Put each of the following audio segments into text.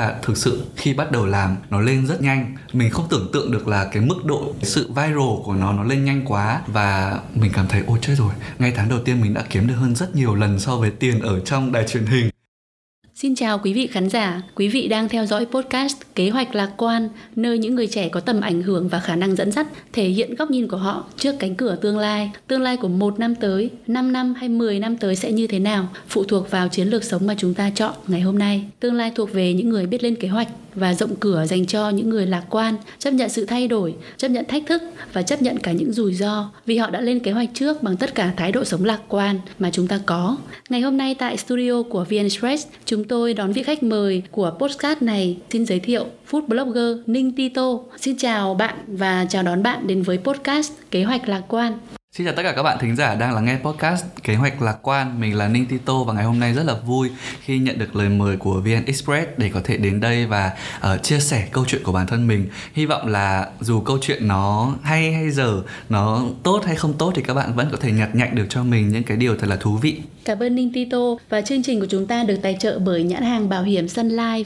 và thực sự khi bắt đầu làm, nó lên rất nhanh. Mình không tưởng tượng được là cái mức độ sự viral của nó nó lên nhanh quá. Và mình cảm thấy, ôi, chết rồi. Ngay tháng đầu tiên mình đã kiếm được hơn rất nhiều lần so với tiền ở trong đài truyền hình. Xin chào quý vị khán giả, quý vị đang theo dõi podcast Kế hoạch lạc quan, nơi những người trẻ có tầm ảnh hưởng và khả năng dẫn dắt thể hiện góc nhìn của họ trước cánh cửa tương lai. Tương lai của một năm tới, 5 năm hay 10 năm tới sẽ như thế nào, phụ thuộc vào chiến lược sống mà chúng ta chọn ngày hôm nay. Tương lai thuộc về những người biết lên kế hoạch, và rộng cửa dành cho những người lạc quan, chấp nhận sự thay đổi, chấp nhận thách thức và chấp nhận cả những rủi ro vì họ đã lên kế hoạch trước bằng tất cả thái độ sống lạc quan mà chúng ta có. Ngày hôm nay tại studio của VN Express, chúng tôi đón vị khách mời của podcast này. Xin giới thiệu food blogger Ninh Tito. Xin chào bạn và chào đón bạn đến với podcast Kế hoạch lạc quan. Xin chào tất cả các bạn thính giả đang lắng nghe podcast Kế hoạch lạc quan. Mình là Ninh Tito và ngày hôm nay rất là vui khi nhận được lời mời của VN Express để có thể đến đây và uh, chia sẻ câu chuyện của bản thân mình. Hy vọng là dù câu chuyện nó hay hay dở, nó tốt hay không tốt thì các bạn vẫn có thể nhặt nhạnh được cho mình những cái điều thật là thú vị. Cảm ơn Ninh Tito và chương trình của chúng ta được tài trợ bởi nhãn hàng bảo hiểm Sun Life.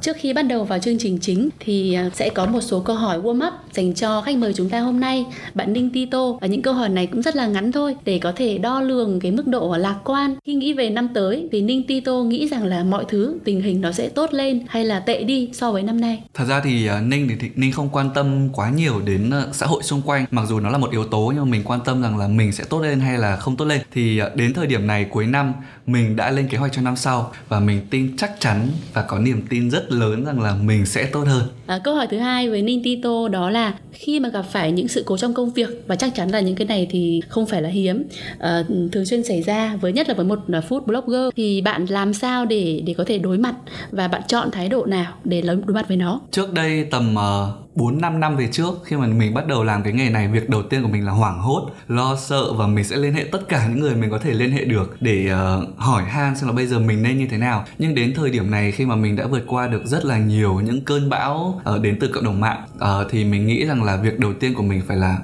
Trước khi bắt đầu vào chương trình chính thì à, sẽ có một số câu hỏi warm up dành cho khách mời chúng ta hôm nay, bạn Ninh Tito. Và những câu hỏi này cũng rất là ngắn thôi để có thể đo lường cái mức độ lạc quan. Khi nghĩ về năm tới thì Ninh Tito nghĩ rằng là mọi thứ tình hình nó sẽ tốt lên hay là tệ đi so với năm nay? Thật ra thì à, Ninh thì Ninh không quan tâm quá nhiều đến à, xã hội xung quanh, mặc dù nó là một yếu tố nhưng mà mình quan tâm rằng là mình sẽ tốt lên hay là không tốt lên. Thì đến thời điểm này cuối năm mình đã lên kế hoạch cho năm sau và mình tin chắc chắn và có niềm tin rất lớn rằng là mình sẽ tốt hơn. À, câu hỏi thứ hai với Ninh Tito đó là khi mà gặp phải những sự cố trong công việc và chắc chắn là những cái này thì không phải là hiếm à, thường xuyên xảy ra với nhất là với một food blogger thì bạn làm sao để để có thể đối mặt và bạn chọn thái độ nào để đối mặt với nó? Trước đây tầm uh, 4 5 năm về trước khi mà mình bắt đầu làm cái nghề này, việc đầu tiên của mình là hoảng hốt, lo sợ và mình sẽ liên hệ tất cả những người mình có thể liên hệ được để uh, hỏi han xem là bây giờ mình nên như thế nào. Nhưng đến thời điểm này khi mà mình đã vượt qua được rất là nhiều những cơn bão uh, đến từ cộng đồng mạng uh, thì mình nghĩ rằng là việc đầu tiên của mình phải là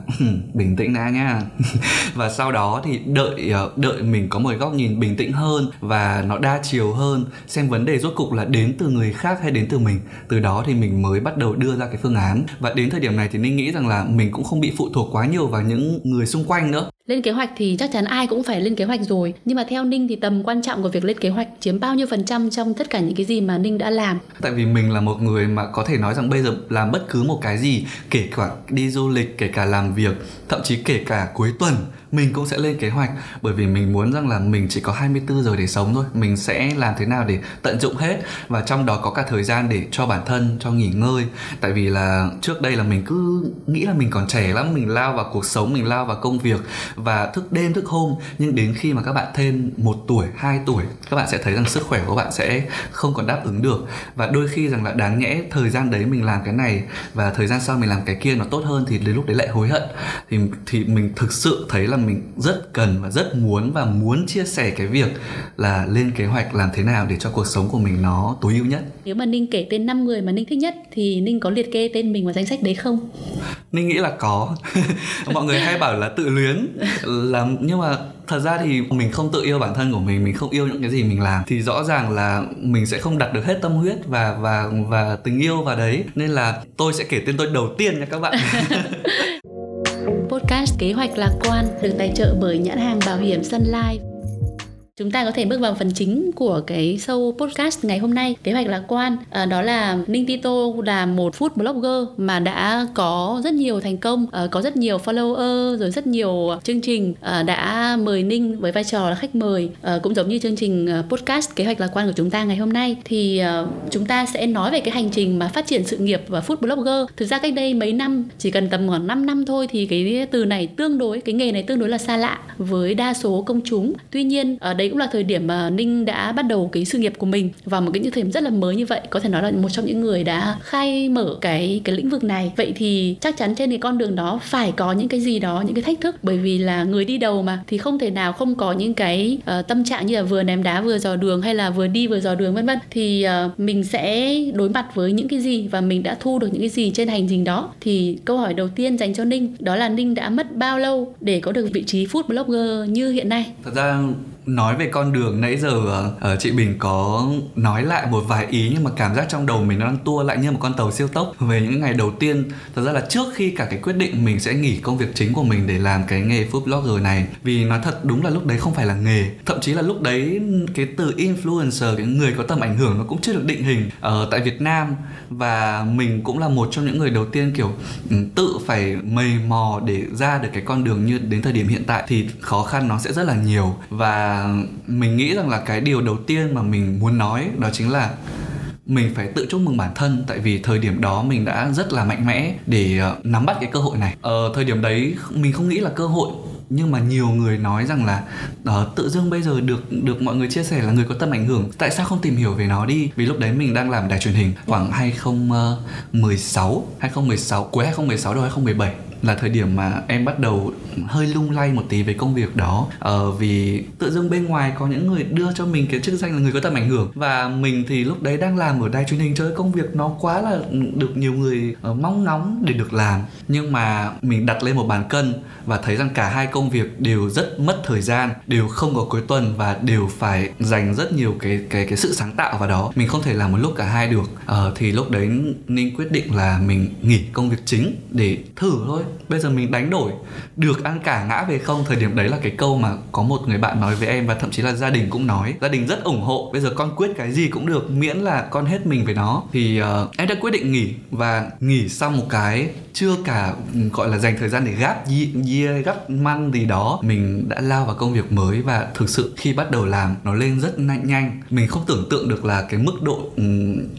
bình tĩnh đã nha. và sau đó thì đợi uh, đợi mình có một góc nhìn bình tĩnh hơn và nó đa chiều hơn xem vấn đề rốt cục là đến từ người khác hay đến từ mình. Từ đó thì mình mới bắt đầu đưa ra cái phương án và đến thời điểm này thì ninh nghĩ rằng là mình cũng không bị phụ thuộc quá nhiều vào những người xung quanh nữa lên kế hoạch thì chắc chắn ai cũng phải lên kế hoạch rồi. Nhưng mà theo ninh thì tầm quan trọng của việc lên kế hoạch chiếm bao nhiêu phần trăm trong tất cả những cái gì mà ninh đã làm? Tại vì mình là một người mà có thể nói rằng bây giờ làm bất cứ một cái gì, kể cả đi du lịch, kể cả làm việc, thậm chí kể cả cuối tuần, mình cũng sẽ lên kế hoạch. Bởi vì mình muốn rằng là mình chỉ có 24 giờ để sống thôi. Mình sẽ làm thế nào để tận dụng hết và trong đó có cả thời gian để cho bản thân, cho nghỉ ngơi. Tại vì là trước đây là mình cứ nghĩ là mình còn trẻ lắm, mình lao vào cuộc sống, mình lao vào công việc và thức đêm, thức hôm. Nhưng đến khi mà các bạn thêm một tuổi, hai tuổi, các bạn sẽ thấy rằng sức khỏe của bạn sẽ không còn đáp ứng được. Và đôi khi rằng là đáng nhẽ thời gian đấy mình làm cái này và thời gian sau mình làm cái kia nó tốt hơn thì đến lúc đấy lại hối hận. Thì thì mình thực sự thấy là mình rất cần và rất muốn và muốn chia sẻ cái việc là lên kế hoạch làm thế nào để cho cuộc sống của mình nó tối ưu nhất. Nếu mà ninh kể tên 5 người mà ninh thích nhất thì ninh có liệt kê tên mình vào danh sách đấy không? Ninh nghĩ là có. Mọi người hay bảo là tự luyến. Là, nhưng mà thật ra thì mình không tự yêu bản thân của mình mình không yêu những cái gì mình làm. Thì rõ ràng là mình sẽ không đặt được hết tâm huyết và và và tình yêu vào đấy. Nên là tôi sẽ kể tên tôi đầu tiên nha các bạn. Podcast kế hoạch lạc quan được tài trợ bởi nhãn hàng bảo hiểm Sun Life. Chúng ta có thể bước vào phần chính của cái show podcast ngày hôm nay. Kế hoạch lạc quan à, Đó là Ninh Tito là một food blogger mà đã có rất nhiều thành công à, Có rất nhiều follower rồi rất nhiều chương trình à, đã mời Ninh với vai trò là khách mời. À, Cũng giống như chương trình podcast kế hoạch lạc quan của chúng ta ngày hôm nay. Thì à, chúng ta sẽ nói về cái hành trình mà phát triển sự nghiệp và food blogger. Thực ra cách đây mấy năm chỉ cần tầm khoảng 5 năm thôi thì cái từ này tương đối, cái nghề này tương đối là xa lạ với đa số công chúng. Tuy nhiên ở đây đấy cũng là thời điểm mà ninh đã bắt đầu cái sự nghiệp của mình. Vào một cái những thời điểm rất là mới như vậy có thể nói là một trong những người đã khai mở cái cái lĩnh vực này. Vậy thì chắc chắn trên cái con đường đó phải có những cái gì đó những cái thách thức. Bởi vì là người đi đầu mà thì không thể nào không có những cái uh, tâm trạng như là vừa ném đá vừa dò đường hay là vừa đi vừa dò đường vân vân. Thì uh, mình sẽ đối mặt với những cái gì và mình đã thu được những cái gì trên hành trình đó? Thì câu hỏi đầu tiên dành cho ninh đó là ninh đã mất bao lâu để có được vị trí food blogger như hiện nay? Thật ra nói về con đường nãy giờ uh, chị Bình có nói lại một vài ý nhưng mà cảm giác trong đầu mình nó đang tua lại như một con tàu siêu tốc. Về những ngày đầu tiên thật ra là trước khi cả cái quyết định mình sẽ nghỉ công việc chính của mình để làm cái nghề food blogger này vì nói thật đúng là lúc đấy không phải là nghề. Thậm chí là lúc đấy cái từ influencer cái người có tầm ảnh hưởng nó cũng chưa được định hình ở tại Việt Nam. Và mình cũng là một trong những người đầu tiên kiểu ừ, tự phải mầy mò để ra được cái con đường như đến thời điểm hiện tại thì khó khăn nó sẽ rất là nhiều. Và mình nghĩ rằng là cái điều đầu tiên mà mình muốn nói đó chính là mình phải tự chúc mừng bản thân. Tại vì thời điểm đó mình đã rất là mạnh mẽ để ờ, nắm bắt cái cơ hội này. Ờ, thời điểm đấy mình không nghĩ là cơ hội nhưng mà nhiều người nói rằng là uh, tự dưng bây giờ được được mọi người chia sẻ là người có tầm ảnh hưởng tại sao không tìm hiểu về nó đi? Vì lúc đấy mình đang làm đài truyền hình khoảng 2016 2016 ờ, cuối 2016 đầu 2017 là thời điểm mà em bắt đầu hơi lung lay một tí về công việc đó. Ờ, vì tự dưng bên ngoài có những người đưa cho mình cái chức danh là người có tầm ảnh hưởng. Và mình thì lúc đấy đang làm ở đài truyền hình chơi công việc nó quá là được nhiều người ờ, mong ngóng để được làm. Nhưng mà mình đặt lên một bàn cân và thấy rằng cả hai công việc đều rất mất thời gian đều không có cuối tuần và đều phải dành rất nhiều cái cái cái sự sáng tạo vào đó. Mình không thể làm một lúc cả hai được. Ờ, thì lúc đấy ninh quyết định là mình nghỉ công việc chính để thử thôi bây giờ mình đánh đổi. Được ăn cả ngã về không? Thời điểm đấy là cái câu mà có một người bạn nói với em và thậm chí là gia đình cũng nói. Gia đình rất ủng hộ. Bây giờ con quyết cái gì cũng được miễn là con hết mình với nó. Thì uh, em đã quyết định nghỉ và nghỉ xong một cái chưa cả ừ, gọi là dành thời gian để gáp dìa gắp măng gì đó mình đã lao vào công việc mới và thực sự khi bắt đầu làm nó lên rất nhanh nhanh. Mình không tưởng tượng được là cái mức độ ừ,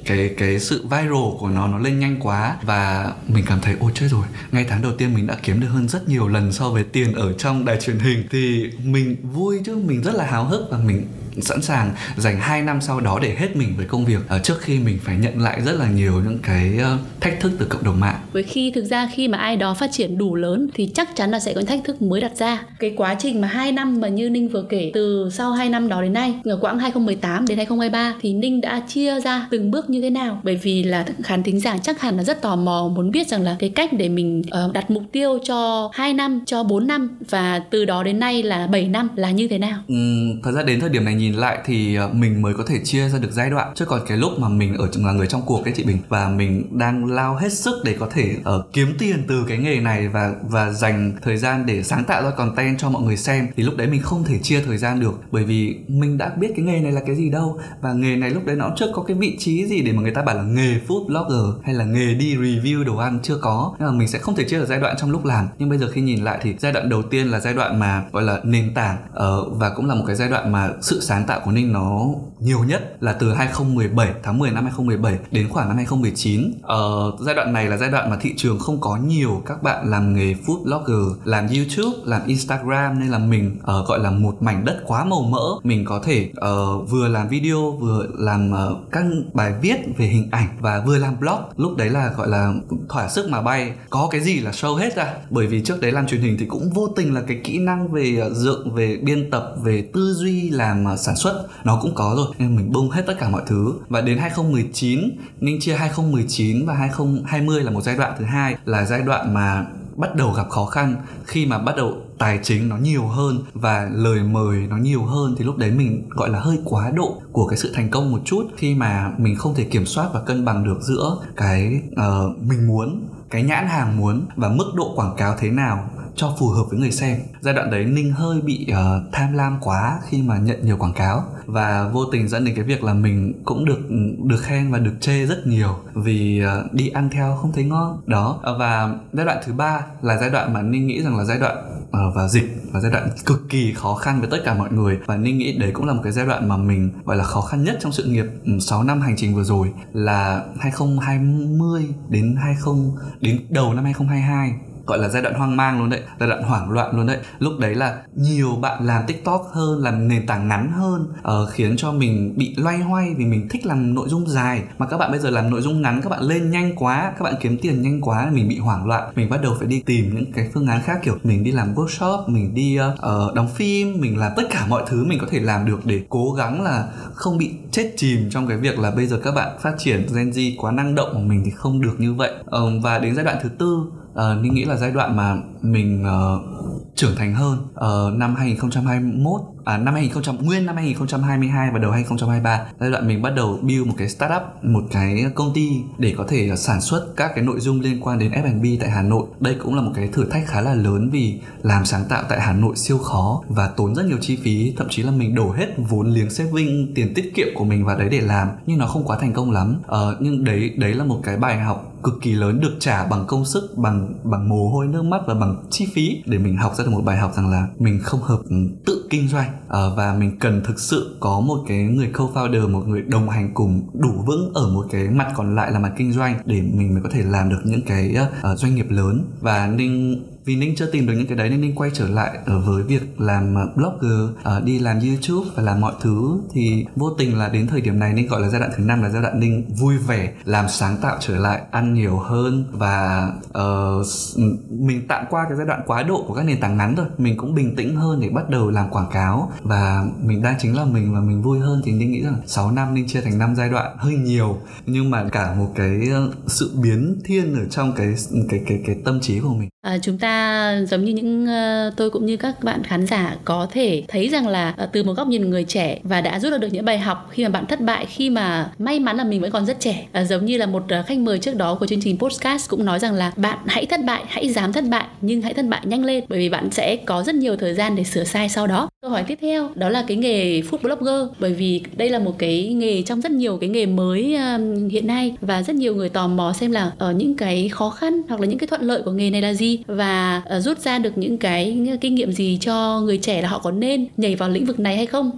cái cái sự viral của nó nó lên nhanh quá và mình cảm thấy ôi chết rồi. Ngay tháng đầu tiên mình đã kiếm được hơn rất nhiều lần so với tiền ở trong đài truyền hình, thì mình vui chứ, mình rất là háo hức và mình sẵn sàng dành 2 năm sau đó để hết mình với công việc uh, trước khi mình phải nhận lại rất là nhiều những cái uh, thách thức từ cộng đồng mạng. Với khi thực ra khi mà ai đó phát triển đủ lớn thì chắc chắn là sẽ có những thách thức mới đặt ra. Cái quá trình mà 2 năm mà như Ninh vừa kể từ sau 2 năm đó đến nay, ở quãng 2018 đến 2023 thì Ninh đã chia ra từng bước như thế nào? Bởi vì là khán thính giả chắc hẳn là rất tò mò muốn biết rằng là cái cách để mình uh, đặt mục tiêu cho 2 năm, cho 4 năm và từ đó đến nay là 7 năm là như thế nào? Ừ, thật ra đến thời điểm này nhìn nhìn lại thì ờ, mình mới có thể chia ra được giai đoạn. Chứ còn cái lúc mà mình ở là người trong cuộc ấy chị Bình và mình đang lao hết sức để có thể uh, kiếm tiền từ cái nghề này và và dành thời gian để sáng tạo ra content cho mọi người xem thì lúc đấy mình không thể chia thời gian được. Bởi vì mình đã biết cái nghề này là cái gì đâu và nghề này lúc đấy nó chưa có cái vị trí gì để mà người ta bảo là nghề food blogger hay là nghề đi review đồ ăn chưa có. Nên là mình sẽ không thể chia được giai đoạn trong lúc làm. Nhưng bây giờ khi nhìn lại thì giai đoạn đầu tiên là giai đoạn mà gọi là nền tảng uh, và cũng là một cái giai đoạn mà sự sáng tạo của Ninh nó nhiều nhất là từ 2017 tháng 10 năm 2017 đến khoảng năm 2019 ờ, giai đoạn này là giai đoạn mà thị trường không có nhiều các bạn làm nghề food blogger làm YouTube làm Instagram nên là mình uh, gọi là một mảnh đất quá màu mỡ. Mình có thể uh, vừa làm video vừa làm uh, các bài viết về hình ảnh và vừa làm blog. Lúc đấy là gọi là thỏa sức mà bay. Có cái gì là show hết ra. Bởi vì trước đấy làm truyền hình thì cũng vô tình là cái kỹ năng về uh, dựng về biên tập về tư duy làm uh, sản xuất nó cũng có rồi. Nên mình bung hết tất cả mọi thứ. Và đến 2019 Ninh chia 2019 và 2020 là một giai đoạn thứ hai là giai đoạn mà bắt đầu gặp khó khăn. Khi mà bắt đầu tài chính nó nhiều hơn và lời mời nó nhiều hơn thì lúc đấy mình gọi là hơi quá độ của cái sự thành công một chút. Khi mà mình không thể kiểm soát và cân bằng được giữa cái uh, mình muốn cái nhãn hàng muốn và mức độ quảng cáo thế nào cho phù hợp với người xem. Giai đoạn đấy ninh hơi bị uh, tham lam quá khi mà nhận nhiều quảng cáo và vô tình dẫn đến cái việc là mình cũng được ừ, được khen và được chê rất nhiều vì uh, đi ăn theo không thấy ngon. Đó và giai đoạn thứ ba là giai đoạn mà ninh nghĩ rằng là giai đoạn uh, và dịch và giai đoạn cực kỳ khó khăn với tất cả mọi người. Và ninh nghĩ đấy cũng là một cái giai đoạn mà mình gọi là khó khăn nhất trong sự nghiệp ừ, 6 năm hành trình vừa rồi là 2020 đến 20 đến đầu năm 2022 gọi là giai đoạn hoang mang luôn đấy giai đoạn hoảng loạn luôn đấy. Lúc đấy là nhiều bạn làm tiktok hơn làm nền tảng ngắn hơn uh, khiến cho mình bị loay hoay vì mình thích làm nội dung dài. Mà các bạn bây giờ làm nội dung ngắn các bạn lên nhanh quá các bạn kiếm tiền nhanh quá mình bị hoảng loạn. Mình bắt đầu phải đi tìm những cái phương án khác kiểu mình đi làm workshop mình đi uh, đóng phim mình làm tất cả mọi thứ mình có thể làm được để cố gắng là không bị chết chìm trong cái việc là bây giờ các bạn phát triển Gen Z quá năng động của mình thì không được như vậy. Uh, và đến giai đoạn thứ tư uh, Ninh nghĩ là giai đoạn mà mình uh, trưởng thành hơn uh, năm 2021 à, năm 2000 nguyên năm 2022 và đầu 2023 giai đoạn mình bắt đầu build một cái startup một cái công ty để có thể sản xuất các cái nội dung liên quan đến F&B tại Hà Nội. Đây cũng là một cái thử thách khá là lớn vì làm sáng tạo tại Hà Nội siêu khó và tốn rất nhiều chi phí thậm chí là mình đổ hết vốn liếng saving tiền tiết kiệm của mình vào đấy để làm nhưng nó không quá thành công lắm. Ờ, nhưng đấy đấy là một cái bài học cực kỳ lớn được trả bằng công sức bằng bằng mồ hôi nước mắt và bằng chi phí để mình học ra được một bài học rằng là mình không hợp ừ, tự kinh doanh. Ờ, và mình cần thực sự có một cái người co-founder một người đồng hành cùng đủ vững ở một cái mặt còn lại là mặt kinh doanh để mình mới có thể làm được những cái uh, doanh nghiệp lớn. Và ninh vì ninh chưa tìm được những cái đấy nên ninh quay trở lại ở với việc làm ờ, blogger ờ, ờ, đi làm youtube và làm mọi thứ. Thì vô tình là đến thời điểm này ninh gọi là giai đoạn thứ năm là giai đoạn ninh vui vẻ làm sáng tạo trở lại ăn nhiều hơn và uh, mình tạm qua cái giai đoạn quá độ của các nền tảng ngắn rồi mình cũng bình tĩnh hơn để bắt đầu làm quảng cáo và mình đang chính là mình và mình vui hơn. Thì ninh nghĩ rằng 6 năm ninh chia thành năm giai đoạn hơi nhiều nhưng mà cả một cái sự biến thiên ở trong cái cái cái cái tâm trí của mình à, chúng ta giống như những uh, tôi cũng như các bạn khán giả có thể thấy rằng là uh, từ một góc nhìn người trẻ và đã rút được những bài học khi mà bạn thất bại khi mà may mắn là mình vẫn còn rất trẻ. Uh, giống như là một uh, khách mời trước đó của chương trình podcast cũng nói rằng là bạn hãy thất bại hãy dám thất bại nhưng hãy thất bại nhanh lên bởi vì bạn sẽ có rất nhiều thời gian để sửa sai sau đó. Câu hỏi tiếp theo đó là cái nghề food blogger bởi vì đây là một cái nghề trong rất nhiều cái nghề mới uh, hiện nay và rất nhiều người tò mò xem là ở những cái khó khăn hoặc là những cái thuận lợi của nghề này là gì và uh, rút ra được những cái kinh nghiệm gì cho người trẻ là họ có nên nhảy vào lĩnh vực này hay không?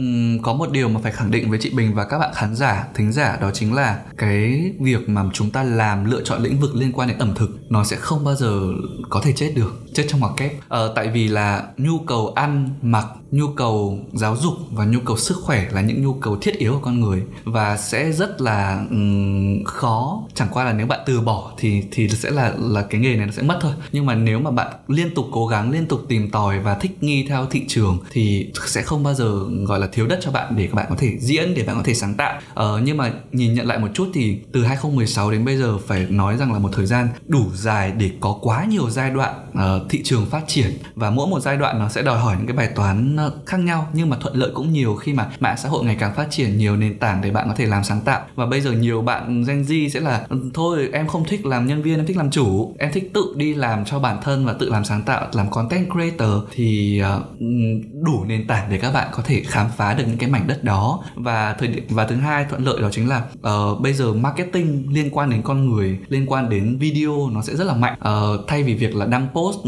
Uhm, có một điều mà phải khẳng định với chị Bình và các bạn khán giả, thính giả đó chính là cái việc mà chúng ta làm lựa chọn lĩnh vực liên quan đến ẩm thực nó sẽ không bao giờ có thể chết được, chết trong ngoặc kép. Ờ, tại vì là nhu cầu ăn, mặc, nhu cầu giáo dục và nhu cầu sức khỏe là những nhu cầu thiết yếu của con người và sẽ rất là um, khó. Chẳng qua là nếu bạn từ bỏ thì thì sẽ là là cái nghề này nó sẽ mất thôi. Nhưng mà nếu mà bạn liên tục cố gắng, liên tục tìm tòi và thích nghi theo thị trường thì sẽ không bao giờ gọi là thiếu đất cho bạn để các bạn có thể diễn để bạn có thể sáng tạo ờ, nhưng mà nhìn nhận lại một chút thì từ 2016 đến bây giờ phải nói rằng là một thời gian đủ dài để có quá nhiều giai đoạn uh, thị trường phát triển và mỗi một giai đoạn nó sẽ đòi hỏi những cái bài toán ờ, khác nhau nhưng mà thuận lợi cũng nhiều khi mà mạng xã hội ngày càng phát triển nhiều nền tảng để bạn có thể làm sáng tạo. Và bây giờ nhiều bạn Gen Z sẽ là ừ, thôi em không thích làm nhân viên em thích làm chủ em thích tự đi làm cho bản thân và tự làm sáng tạo làm content creator. Thì ờ, đủ nền tảng để các bạn có thể khám phá được những cái mảnh đất đó. Và thời điểm và thứ hai thuận lợi đó chính là uh, bây giờ marketing liên quan đến con người liên quan đến video nó sẽ rất là mạnh. Uh, thay vì việc là đăng post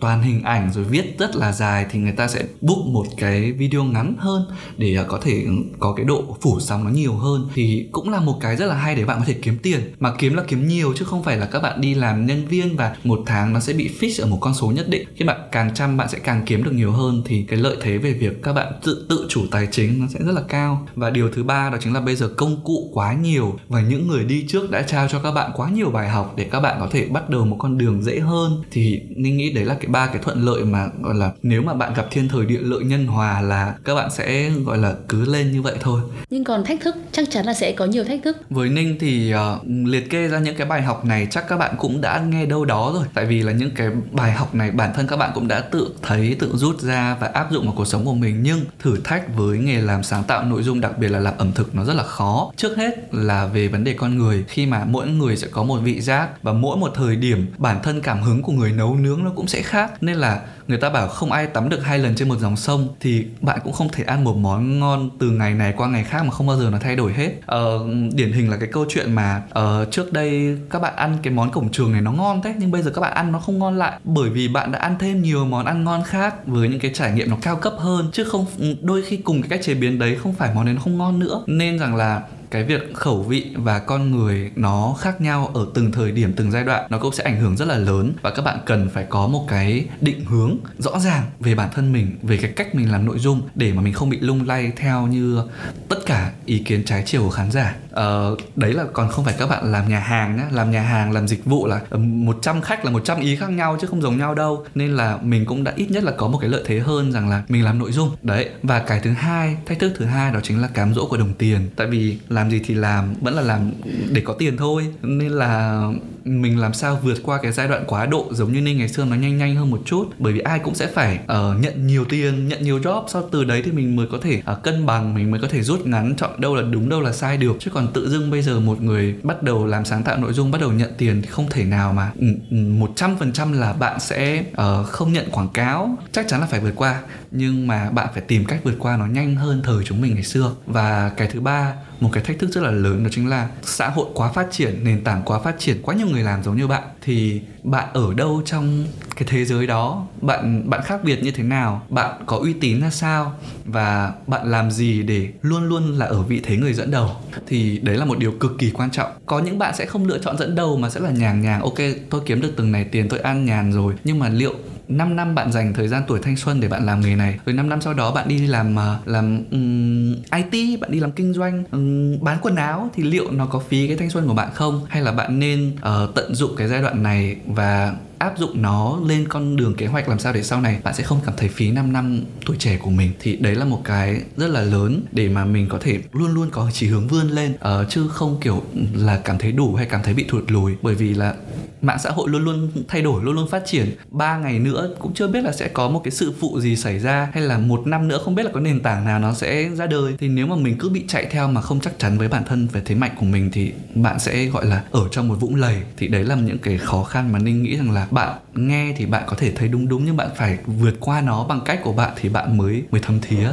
toàn hình ảnh rồi viết rất là dài thì người ta sẽ book một cái video ngắn hơn để à, có thể ừ, có cái độ phủ sóng nó nhiều hơn. Thì cũng là một cái rất là hay để bạn có thể kiếm tiền. Mà kiếm là kiếm nhiều chứ không phải là các bạn đi làm nhân viên và một tháng nó sẽ bị fix ở một con số nhất định. Khi bạn càng chăm, bạn sẽ càng kiếm được nhiều hơn thì cái lợi thế về việc các bạn tự tự chủ tài chính nó sẽ rất là cao. Và điều thứ ba đó chính là bây giờ công cụ quá nhiều và những người đi trước đã trao cho các bạn quá nhiều bài học để các bạn có thể bắt đầu một con đường dễ hơn. Thì ninh nghĩ đấy là cái ba cái thuận lợi mà gọi là nếu mà bạn gặp thiên thời địa lợi nhân hòa là các bạn sẽ gọi là cứ lên như vậy thôi. Nhưng còn thách thức chắc chắn là sẽ có nhiều thách thức. Với ninh thì uh, liệt kê ra những cái bài học này chắc các bạn cũng đã nghe đâu đó rồi. Tại vì là những cái bài học này bản thân các bạn cũng đã tự thấy tự rút ra và áp dụng vào cuộc sống của mình. Nhưng thử thách với nghề làm sáng tạo nội dung đặc biệt là làm ẩm thực nó rất là khó. Trước hết là về vấn đề con người. Khi mà mỗi người sẽ có một vị giác và mỗi một thời điểm bản thân cảm hứng của người nấu nướng nó cũng cũng sẽ khác. Nên là người ta bảo không ai tắm được hai lần trên một dòng sông thì bạn cũng không thể ăn một món ngon từ ngày này qua ngày khác mà không bao giờ nó thay đổi hết. Ờ, điển hình là cái câu chuyện mà uh, trước đây các bạn ăn cái món cổng trường này nó ngon thế nhưng bây giờ các bạn ăn nó không ngon lại bởi vì bạn đã ăn thêm nhiều món ăn ngon khác với những cái trải nghiệm nó cao cấp hơn chứ không ừ, đôi khi cùng cái cách chế biến đấy không phải món đấy nó không ngon nữa. Nên rằng là cái việc khẩu vị và con người nó khác nhau ở từng thời điểm từng giai đoạn nó cũng sẽ ảnh hưởng rất là lớn và các bạn cần phải có một cái định hướng rõ ràng về bản thân mình về cái cách mình làm nội dung để mà mình không bị lung lay theo như tất cả ý kiến trái chiều của khán giả. Ờ, đấy là còn không phải các bạn làm nhà hàng nhá. Làm nhà hàng làm dịch vụ là ờ, 100 khách là 100 ý khác nhau chứ không giống nhau đâu. Nên là mình cũng đã ít nhất là có một cái lợi thế hơn rằng là mình làm nội dung. Đấy và cái thứ hai thách thức thứ hai đó chính là cám dỗ của đồng tiền. Tại vì là làm gì thì làm vẫn là làm để có tiền thôi. Nên là mình làm sao vượt qua cái giai đoạn quá độ giống như ninh ngày xưa nó nhanh nhanh hơn một chút. Bởi vì ai cũng sẽ phải uh, nhận nhiều tiền nhận nhiều job. Sau từ đấy thì mình mới có thể uh, cân bằng mình mới có thể rút ngắn chọn đâu là đúng đâu là sai được. Chứ còn tự dưng bây giờ một người bắt đầu làm sáng tạo nội dung bắt đầu nhận tiền thì không thể nào mà ừ, ừ, một trăm phần trăm là bạn sẽ uh, không nhận quảng cáo. Chắc chắn là phải vượt qua nhưng mà bạn phải tìm cách vượt qua nó nhanh hơn thời chúng mình ngày xưa. Và cái thứ ba, một cái thách thức rất là lớn đó chính là xã hội quá phát triển, nền tảng quá phát triển, quá nhiều người làm giống như bạn. Thì bạn ở đâu trong cái thế giới đó? Bạn bạn khác biệt như thế nào? Bạn có uy tín ra sao? Và bạn làm gì để luôn luôn là ở vị thế người dẫn đầu? Thì đấy là một điều cực kỳ quan trọng. Có những bạn sẽ không lựa chọn dẫn đầu mà sẽ là nhàng nhàng ok, tôi kiếm được từng này tiền, tôi ăn nhàn rồi. Nhưng mà liệu 5 năm bạn dành thời gian tuổi thanh xuân để bạn làm nghề này. Rồi 5 năm sau đó bạn đi làm à, làm um, IT bạn đi làm kinh doanh um, bán quần áo thì liệu nó có phí cái thanh xuân của bạn không? Hay là bạn nên uh, tận dụng cái giai đoạn này và áp dụng nó lên con đường kế hoạch làm sao để sau này bạn sẽ không cảm thấy phí 5 năm tuổi trẻ của mình. Thì đấy là một cái rất là lớn để mà mình có thể luôn luôn có chỉ hướng vươn lên uh, chứ không kiểu là cảm thấy đủ hay cảm thấy bị thụt lùi. Bởi vì là mạng xã hội luôn luôn thay đổi luôn luôn phát triển. Ba ngày nữa cũng chưa biết là sẽ có một cái sự phụ gì xảy ra hay là một năm nữa không biết là có nền tảng nào nó sẽ ra đời. Thì nếu mà mình cứ bị chạy theo mà không chắc chắn với bản thân về thế mạnh của mình thì bạn sẽ gọi là ở trong một vũng lầy. Thì đấy là những cái khó khăn mà ninh nghĩ rằng là bạn nghe thì bạn có thể thấy đúng đúng, nhưng bạn phải vượt qua nó bằng cách của bạn thì bạn mới mới thấm thía.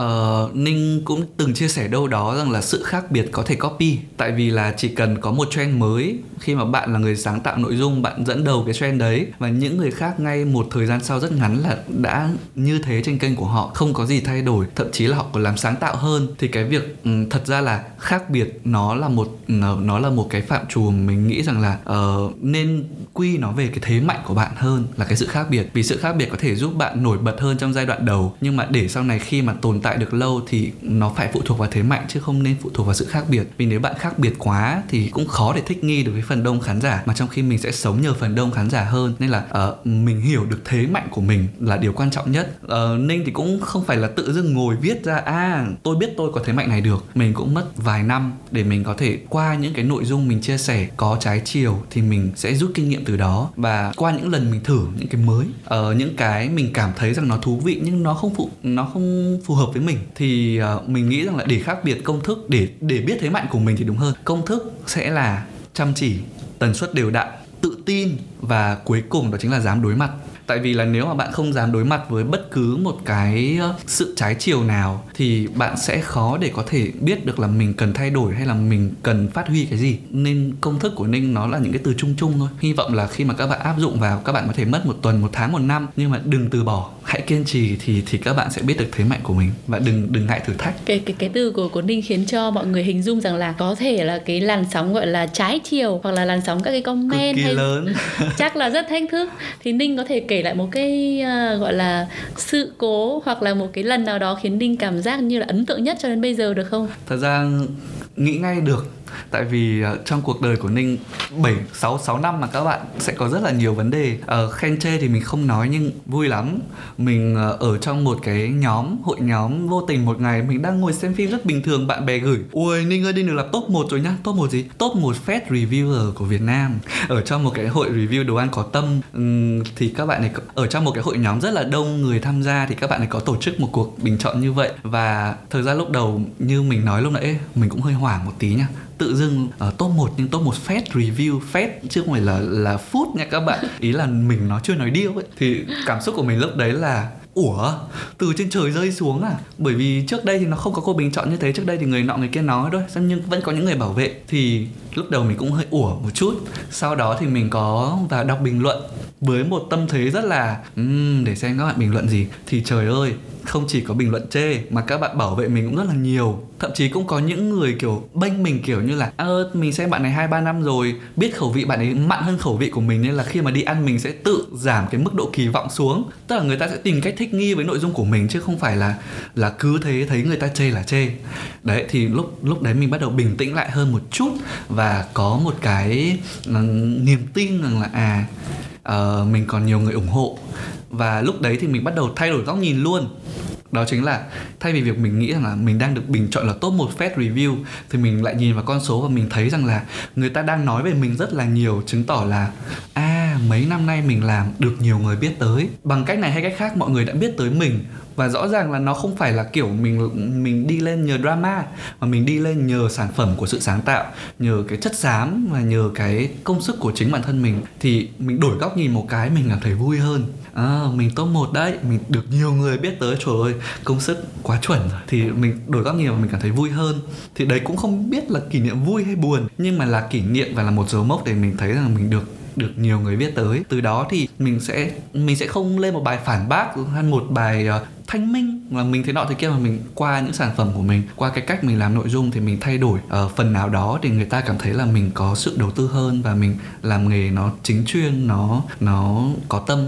Uh, Ninh cũng từng chia sẻ đâu đó rằng là sự khác biệt có thể copy Tại vì là chỉ cần có một trend mới Khi mà bạn là người sáng tạo nội dung Bạn dẫn đầu cái trend đấy Và những người khác ngay một thời gian sau rất ngắn là đã như thế trên kênh của họ Không có gì thay đổi Thậm chí là họ còn làm sáng tạo hơn. Thì cái việc um, thật ra là khác biệt Nó là một nó là một cái phạm trù Mình nghĩ rằng là uh, nên quy nó về cái thế mạnh của bạn hơn Là cái sự khác biệt. Vì sự khác biệt có thể giúp bạn nổi bật hơn trong giai đoạn đầu Nhưng mà để sau này khi mà tồn tại được lâu thì nó phải phụ thuộc vào thế mạnh chứ không nên phụ thuộc vào sự khác biệt. Vì nếu bạn khác biệt quá thì cũng khó để thích nghi được với phần đông khán giả mà trong khi mình sẽ sống nhờ phần đông khán giả hơn. Nên là uh, mình hiểu được thế mạnh của mình là điều quan trọng nhất. Uh, ninh thì cũng không phải là tự dưng ngồi viết ra à tôi biết tôi có thế mạnh này được. Mình cũng mất vài năm để mình có thể qua những cái nội dung mình chia sẻ có trái chiều thì mình sẽ rút kinh nghiệm từ đó. Và qua những lần mình thử những cái mới uh, những cái mình cảm thấy rằng nó thú vị nhưng nó không phụ nó không phù hợp với mình thì uh, mình nghĩ rằng là để khác biệt công thức để để biết thế mạnh của mình thì đúng hơn. Công thức sẽ là chăm chỉ tần suất đều đặn tự tin và cuối cùng đó chính là dám đối mặt tại vì là nếu mà bạn không dám đối mặt với bất cứ một cái sự trái chiều nào thì bạn sẽ khó để có thể biết được là mình cần thay đổi hay là mình cần phát huy cái gì. Nên công thức của ninh nó là những cái từ chung chung thôi. Hy vọng là khi mà các bạn áp dụng vào các bạn có thể mất một tuần một tháng một năm. Nhưng mà đừng từ bỏ hãy kiên trì thì thì các bạn sẽ biết được thế mạnh của mình. Và đừng đừng ngại thử thách. Cái cái cái từ của của ninh khiến cho mọi người hình dung rằng là có thể là cái làn sóng gọi là trái chiều hoặc là làn sóng các cái comment hay lớn. chắc là rất thách thức. Thì ninh có thể kể lại một cái uh, gọi là sự cố hoặc là một cái lần nào đó khiến đinh cảm giác như là ấn tượng nhất cho đến bây giờ được không? Thật ra nghĩ ngay được tại vì uh, trong cuộc đời của Ninh 7 6 6 năm mà các bạn sẽ có rất là nhiều vấn đề. Uh, khen chê thì mình không nói nhưng vui lắm. Mình uh, ở trong một cái nhóm hội nhóm vô tình một ngày mình đang ngồi xem phim rất bình thường bạn bè gửi ui Ninh ơi đi được là top 1 rồi nhá. Top 1 gì? Top 1 Fed reviewer của Việt Nam. Ở trong một cái hội review đồ ăn có tâm um, thì các bạn này ở trong một cái hội nhóm rất là đông người tham gia thì các bạn này có tổ chức một cuộc bình chọn như vậy và thời gian lúc đầu như mình nói lúc nãy mình cũng hơi hoảng một tí nhá tự dưng uh, top 1 nhưng top 1 Fed review. Fed chứ không phải là là food nha các bạn. Ý là mình nó chưa nói điêu ấy. Thì cảm xúc của mình lúc đấy là ủa từ trên trời rơi xuống à? Bởi vì trước đây thì nó không có cô bình chọn như thế. Trước đây thì người nọ người kia nói thôi. Nhưng vẫn có những người bảo vệ. Thì lúc đầu mình cũng hơi ủa một chút. Sau đó thì mình có vào đọc bình luận với một tâm thế rất là um, để xem các bạn bình luận gì. Thì trời ơi không chỉ có bình luận chê mà các bạn bảo vệ mình cũng rất là nhiều. Thậm chí cũng có những người kiểu bênh mình kiểu như là ơ mình xem bạn này hai ba năm rồi biết khẩu vị bạn ấy mặn hơn khẩu vị của mình nên là khi mà đi ăn mình sẽ tự giảm cái mức độ kỳ vọng xuống. Tức là người ta sẽ tìm cách thích nghi với nội dung của mình chứ không phải là là cứ thế thấy người ta chê là chê. Đấy thì lúc lúc đấy mình bắt đầu bình tĩnh lại hơn một chút và và có một cái ừ, niềm tin rằng là à uh, mình còn nhiều người ủng hộ. Và lúc đấy thì mình bắt đầu thay đổi góc nhìn luôn. Đó chính là thay vì việc mình nghĩ rằng là mình đang được bình chọn là top một phép review thì mình lại nhìn vào con số và mình thấy rằng là người ta đang nói về mình rất là nhiều chứng tỏ là à mấy năm nay mình làm được nhiều người biết tới. Bằng cách này hay cách khác mọi người đã biết tới mình và rõ ràng là nó không phải là kiểu mình mình đi lên nhờ drama mà mình đi lên nhờ sản phẩm của sự sáng tạo nhờ cái chất xám và nhờ cái công sức của chính bản thân mình. Thì mình đổi góc nhìn một cái mình cảm thấy vui hơn. À, mình top một đấy mình được nhiều người biết tới. Trời ơi công sức quá chuẩn rồi. Thì mình đổi góc nhìn và mình cảm thấy vui hơn. Thì đấy cũng không biết là kỷ niệm vui hay buồn nhưng mà là kỷ niệm và là một dấu mốc để mình thấy rằng mình được được nhiều người biết tới. Từ đó thì mình sẽ mình sẽ không lên một bài phản bác hay một bài uh, thanh minh mà mình thế nọ thế kia mà mình qua những sản phẩm của mình qua cái cách mình làm nội dung thì mình thay đổi uh, phần nào đó thì người ta cảm thấy là mình có sự đầu tư hơn và mình làm nghề nó chính chuyên nó nó có tâm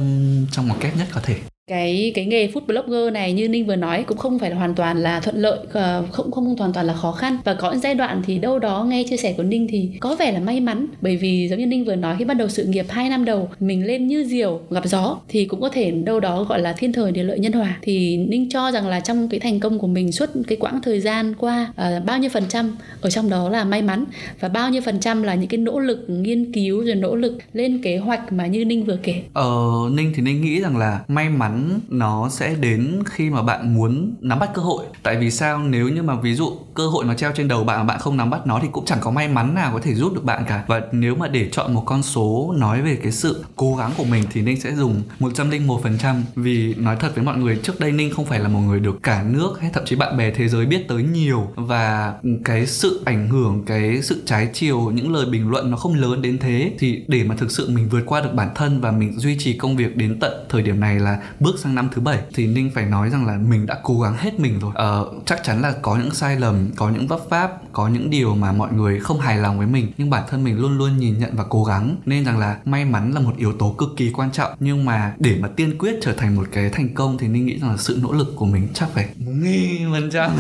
trong một cách nhất có thể cái cái nghề food blogger này như ninh vừa nói cũng không phải là hoàn toàn là thuận lợi ờ, không không hoàn toàn là khó khăn. Và có những giai đoạn thì đâu đó nghe chia sẻ của ninh thì có vẻ là may mắn bởi vì giống như ninh vừa nói khi bắt đầu sự nghiệp hai năm đầu mình lên như diều gặp gió thì cũng có thể đâu đó gọi là thiên thời địa lợi nhân hòa. Thì ninh cho rằng là trong cái thành công của mình suốt cái quãng thời gian qua uh, bao nhiêu phần trăm ở trong đó là may mắn và bao nhiêu phần trăm là những cái nỗ lực nghiên cứu rồi nỗ lực lên kế hoạch mà như ninh vừa kể? Ờ ninh thì ninh nghĩ rằng là may mắn nó sẽ đến khi mà bạn muốn nắm bắt cơ hội. Tại vì sao? Nếu như mà ví dụ cơ hội nó treo trên đầu bạn mà bạn không nắm bắt nó thì cũng chẳng có may mắn nào có thể giúp được bạn cả. Và nếu mà để chọn một con số nói về cái sự cố gắng của mình thì ninh sẽ dùng 101% vì nói thật với mọi người, trước đây ninh không phải là một người được cả nước hay thậm chí bạn bè thế giới biết tới nhiều. Và cái sự ảnh hưởng, cái sự trái chiều, những lời bình luận nó không lớn đến thế. Thì để mà thực sự mình vượt qua được bản thân và mình duy trì công việc đến tận thời điểm này là bước sang năm thứ bảy thì ninh phải nói rằng là mình đã cố gắng hết mình rồi. Ờ, chắc chắn là có những sai lầm có những vấp pháp có những điều mà mọi người không hài lòng với mình. Nhưng bản thân mình luôn luôn nhìn nhận và cố gắng. Nên rằng là may mắn là một yếu tố cực kỳ quan trọng. Nhưng mà để mà tiên quyết trở thành một cái thành công thì ninh nghĩ rằng là sự nỗ lực của mình chắc phải nghìn phần trăm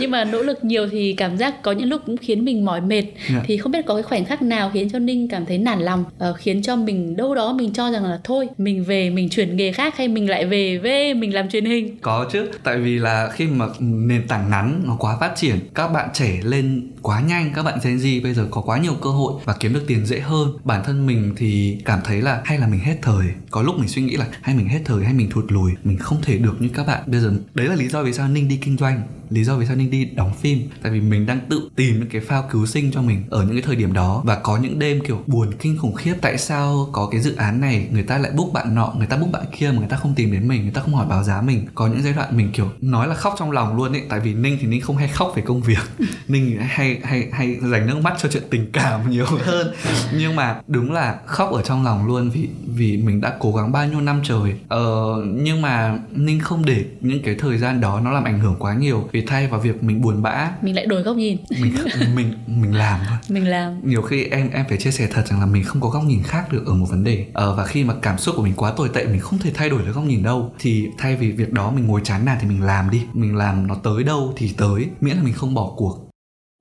nhưng mà nỗ lực nhiều thì cảm giác có những lúc cũng khiến mình mỏi mệt. Yeah. Dạ. thì không biết có cái khoảnh khắc nào khiến cho ninh cảm thấy nản lòng uh, khiến cho mình đâu đó mình cho rằng là thôi mình về mình chuyển nghề khác hay mình lại về với mình làm truyền hình. Có chứ, tại vì là khi mà nền tảng ngắn nó quá phát triển, các bạn trẻ lên quá nhanh, các bạn Gen Z bây giờ có quá nhiều cơ hội và kiếm được tiền dễ hơn. Bản thân mình thì cảm thấy là hay là mình hết thời. Có lúc mình suy nghĩ là hay mình hết thời, hay mình thụt lùi, mình không thể được như các bạn. Bây giờ đấy là lý do vì sao ninh đi kinh doanh lý do vì sao ninh đi đóng phim? Tại vì mình đang tự tìm những cái phao cứu sinh cho mình ở những cái thời điểm đó. Và có những đêm kiểu buồn kinh khủng khiếp tại sao có cái dự án này người ta lại book bạn nọ người ta book bạn kia mà người ta không tìm đến mình người ta không hỏi báo giá mình. Có những giai đoạn mình kiểu nói là khóc trong lòng luôn ấy tại vì ninh thì ninh không hay khóc về công việc. Ninh hay hay hay dành nước mắt cho chuyện tình cảm nhiều hơn. Nhưng mà đúng là khóc ở trong lòng luôn vì vì mình đã cố gắng bao nhiêu năm trời. Ờ, nhưng mà ninh không để những cái thời gian đó nó làm ảnh hưởng quá nhiều. Vì thay vào việc mình buồn bã mình lại đổi góc nhìn. mình mình mình làm thôi. Mình làm. Nhiều khi em em phải chia sẻ thật rằng là mình không có góc nhìn khác được ở một vấn đề. Ờ, và khi mà cảm xúc của mình quá tồi tệ mình không thể thay đổi được góc nhìn đâu. Thì thay vì việc đó mình ngồi chán nản thì mình làm đi. Mình làm nó tới đâu thì tới miễn là mình không bỏ cuộc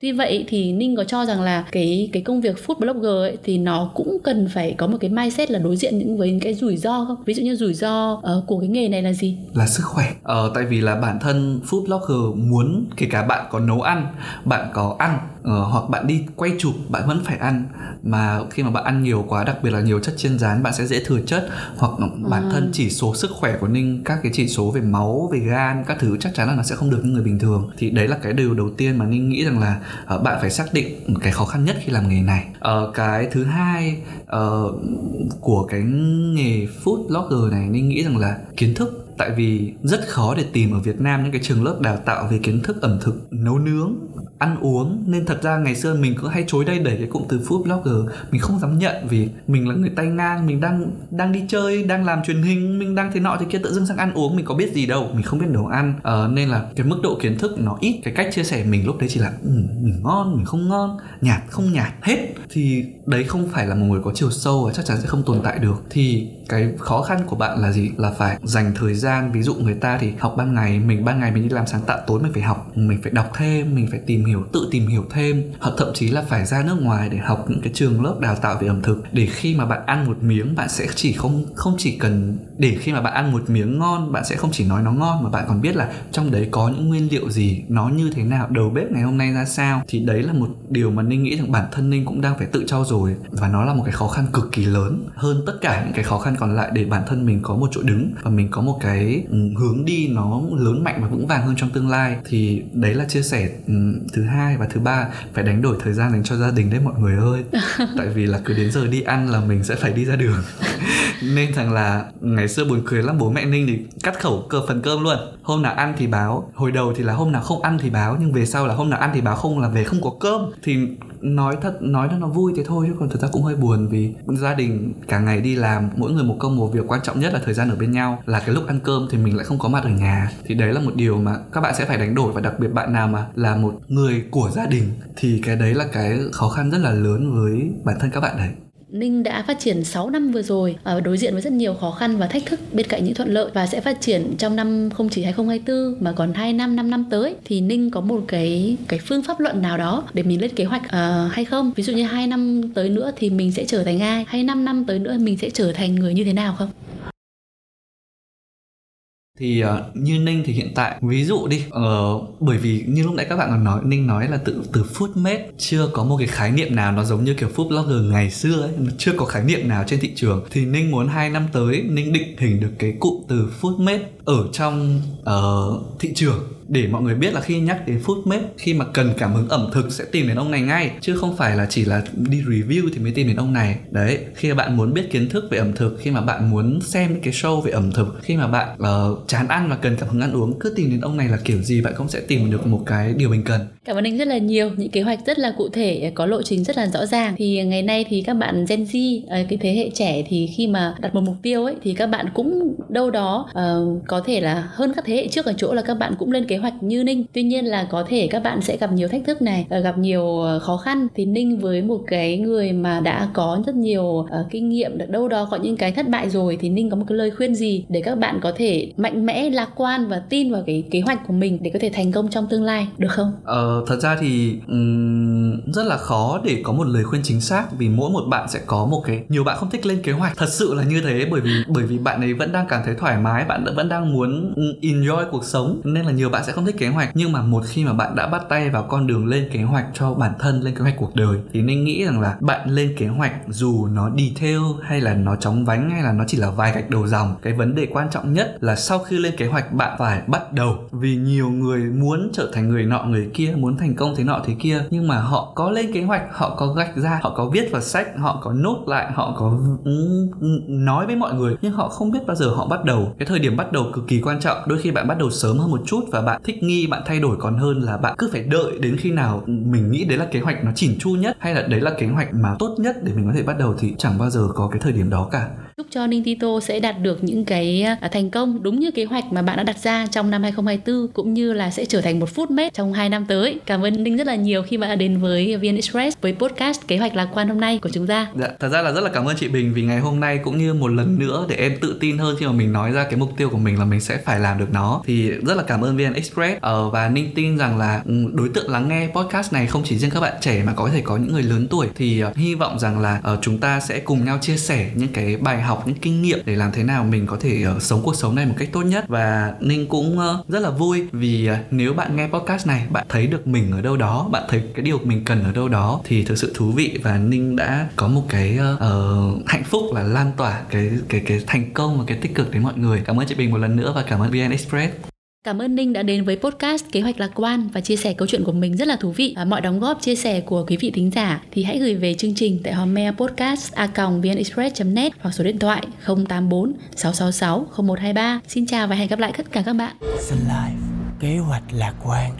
Tuy vậy thì Ninh có cho rằng là cái cái công việc food blogger ấy, thì nó cũng cần phải có một cái mindset là đối diện những với những cái rủi ro không? Ví dụ như rủi ro uh, của cái nghề này là gì? Là sức khỏe. Ờ, tại vì là bản thân food blogger muốn kể cả bạn có nấu ăn, bạn có ăn uh, hoặc bạn đi quay chụp bạn vẫn phải ăn. Mà khi mà bạn ăn nhiều quá đặc biệt là nhiều chất chiên rán bạn sẽ dễ thừa chất. Hoặc bản thân chỉ số sức khỏe của ninh các cái chỉ số về máu về gan các thứ chắc chắn là nó sẽ không được như người bình thường. Thì đấy là cái điều đầu tiên mà ninh nghĩ rằng là uh, bạn phải xác định cái khó khăn nhất khi làm nghề này. Uh, cái thứ hai uh, của cái nghề food blogger này ninh nghĩ rằng là kiến thức tại vì rất khó để tìm ở Việt Nam những cái trường lớp đào tạo về kiến thức ẩm thực nấu nướng ăn uống. Nên thật ra ngày xưa mình cứ hay chối đây đẩy cái cụm từ food blogger. Mình không dám nhận vì mình là người tay ngang mình đang đang đi chơi đang làm truyền hình mình đang thế nọ thế kia tự dưng sang ăn uống mình có biết gì đâu. Mình không biết nấu ăn. Ờ, nên là cái mức độ kiến thức nó ít. Cái cách chia sẻ mình lúc đấy chỉ là ừ, mình ngon mình không ngon nhạt không nhạt hết. Thì đấy không phải là một người có chiều sâu và chắc chắn sẽ không tồn tại được. Thì cái khó khăn của bạn là gì? Là phải dành thời gian, ví dụ người ta thì học ban ngày, mình ban ngày mình đi làm sáng tạo tối mình phải học, mình phải đọc thêm, mình phải tìm hiểu, tự tìm hiểu thêm. Hoặc thậm chí là phải ra nước ngoài để học những cái trường lớp đào tạo về ẩm thực. Để khi mà bạn ăn một miếng, bạn sẽ chỉ không không chỉ cần, để khi mà bạn ăn một miếng ngon, bạn sẽ không chỉ nói nó ngon, mà bạn còn biết là trong đấy có những nguyên liệu gì, nó như thế nào, đầu bếp ngày hôm nay ra sao. Thì đấy là một điều mà ninh nghĩ rằng bản thân ninh cũng đang phải tự trau dồi. Và nó là một cái khó khăn cực kỳ lớn. Hơn tất cả những cái khó khăn còn lại để bản thân mình có một chỗ đứng và mình có một cái ừ, hướng đi nó lớn mạnh và vững vàng hơn trong tương lai thì đấy là chia sẻ ừ, thứ hai và thứ ba. Phải đánh đổi thời gian dành cho gia đình đấy mọi người ơi. Tại vì là cứ đến giờ đi ăn là mình sẽ phải đi ra đường. Nên rằng là ngày xưa buồn cười lắm bố mẹ ninh thì cắt khẩu cơ phần cơm luôn. Hôm nào ăn thì báo. Hồi đầu thì là hôm nào không ăn thì báo nhưng về sau là hôm nào ăn thì báo không là về không có cơm. Thì nói thật, nói nó nó vui thế thôi, chứ còn thực ra cũng hơi buồn vì gia đình cả ngày đi làm, mỗi người một công một việc, quan trọng nhất là thời gian ở bên nhau. Là cái lúc ăn cơm thì mình lại không có mặt ở nhà. Thì đấy là một điều mà các bạn sẽ phải đánh đổi, và đặc biệt bạn nào mà là một người của gia đình thì cái đấy là cái khó khăn rất là lớn với bản thân các bạn đấy. Ninh đã phát triển 6 năm vừa rồi à, đối diện với rất nhiều khó khăn và thách thức bên cạnh những thuận lợi và sẽ phát triển trong năm không chỉ 2024 mà còn 2 năm 5 năm tới thì Ninh có một cái cái phương pháp luận nào đó để mình lên kế hoạch uh, hay không? Ví dụ như 2 năm tới nữa thì mình sẽ trở thành ai? Hay 5 năm tới nữa mình sẽ trở thành người như thế nào không? Thì uh, như ninh thì hiện tại ví dụ đi uh, bởi vì như lúc nãy các bạn còn nói ninh nói là từ từ food made chưa có một cái khái niệm nào nó giống như kiểu food blogger ngày xưa ấy chưa có khái niệm nào trên thị trường. Thì ninh muốn hai năm tới ninh định hình được cái cụm từ food made ở trong uh, thị trường để mọi người biết là khi nhắc đến food map khi mà cần cảm hứng ẩm thực sẽ tìm đến ông này ngay chứ không phải là chỉ là đi review thì mới tìm đến ông này. Đấy khi mà bạn muốn biết kiến thức về ẩm thực khi mà bạn muốn xem cái show về ẩm thực khi mà bạn uh, chán ăn và cần cảm hứng ăn uống cứ tìm đến ông này là kiểu gì bạn cũng sẽ tìm được một cái điều mình cần. Cảm ơn anh rất là nhiều. Những kế hoạch rất là cụ thể có lộ trình rất là rõ ràng. Thì ngày nay thì các bạn Gen Z ờ, cái thế hệ trẻ thì khi mà đặt một mục tiêu ấy thì các bạn cũng đâu đó uh, có thể là hơn các thế hệ trước ở chỗ là các bạn cũng lên kế hoạch như Ninh. Tuy nhiên là có thể các bạn sẽ gặp nhiều thách thức này gặp nhiều ờ, khó khăn. Thì Ninh với một cái người mà đã có rất nhiều uh, kinh nghiệm được đâu đó có những cái thất bại rồi thì Ninh có một cái lời khuyên gì để các bạn có thể mạnh mẽ lạc quan và tin vào cái kế hoạch của mình để có thể thành công trong tương lai? Được không? Ờ, thật ra thì um, rất là khó để có một lời khuyên chính xác vì mỗi một bạn sẽ có một cái nhiều bạn không thích lên kế hoạch. Thật sự là như thế bởi vì bởi vì bạn ấy vẫn đang cảm thấy thoải mái bạn vẫn đang muốn enjoy cuộc sống. Nên là nhiều bạn sẽ không thích kế hoạch, nhưng mà một khi mà bạn đã bắt tay vào con đường lên kế hoạch cho bản thân, lên kế hoạch cuộc đời, thì nên nghĩ rằng là bạn lên kế hoạch dù nó detail hay là nó chóng vánh hay là nó chỉ là vài gạch đầu dòng, cái vấn đề quan trọng nhất là sau khi lên kế hoạch, bạn phải bắt đầu. Vì nhiều người muốn trở thành người nọ, người kia, muốn thành công thế nọ thế kia, nhưng mà họ có lên kế hoạch, họ có gạch ra, họ có viết vào sách, họ có nốt lại, họ có ừ, ừ, nói với mọi người, nhưng họ không biết bao giờ họ bắt đầu. Cái thời điểm bắt đầu cực kỳ quan trọng, đôi khi bạn bắt đầu sớm hơn một chút và bạn thích nghi, bạn thay đổi còn hơn là bạn cứ phải đợi đến khi nào mình nghĩ đấy là kế hoạch nó chỉn chu nhất hay là đấy là kế hoạch mà tốt nhất để mình có thể bắt đầu thì chẳng bao giờ có cái thời điểm đó cả chúc cho Ninh Tito sẽ đạt được những cái à, thành công đúng như kế hoạch mà bạn đã đặt ra trong năm 2024 cũng như là sẽ trở thành một food mate trong 2 năm tới. Cảm ơn Ninh rất là nhiều khi mà đã đến với VN Express với podcast kế hoạch lạc quan hôm nay của chúng ta. Dạ, thật ra là rất là cảm ơn chị Bình vì ngày hôm nay cũng như một lần nữa để em tự tin hơn khi mà mình nói ra cái mục tiêu của mình là mình sẽ phải làm được nó. Thì rất là cảm ơn VN Express ờ, và Ninh tin rằng là ừ, đối tượng lắng nghe podcast này không chỉ riêng các bạn trẻ mà có thể có những người lớn tuổi thì ờ, hy vọng rằng là uh, chúng ta sẽ cùng nhau chia sẻ những cái bài học những kinh nghiệm để làm thế nào mình có thể uh, sống cuộc sống này một cách tốt nhất. Và ninh cũng uh, rất là vui vì uh, nếu bạn nghe podcast này bạn thấy được mình ở đâu đó bạn thấy cái điều mình cần ở đâu đó thì thực sự thú vị. Và ninh đã có một cái uh, hạnh phúc là lan tỏa cái cái cái thành công và cái tích cực đến mọi người. Cảm ơn chị bình một lần nữa và cảm ơn vn express. Cảm ơn Ninh đã đến với podcast Kế hoạch lạc quan và chia sẻ câu chuyện của mình rất là thú vị. À, mọi đóng góp chia sẻ của quý vị thính giả thì hãy gửi về chương trình tại hòm mail podcast a vnexpress.net hoặc số điện thoại 084 666 0123. Xin chào và hẹn gặp lại tất cả các bạn. Life, kế hoạch lạc quan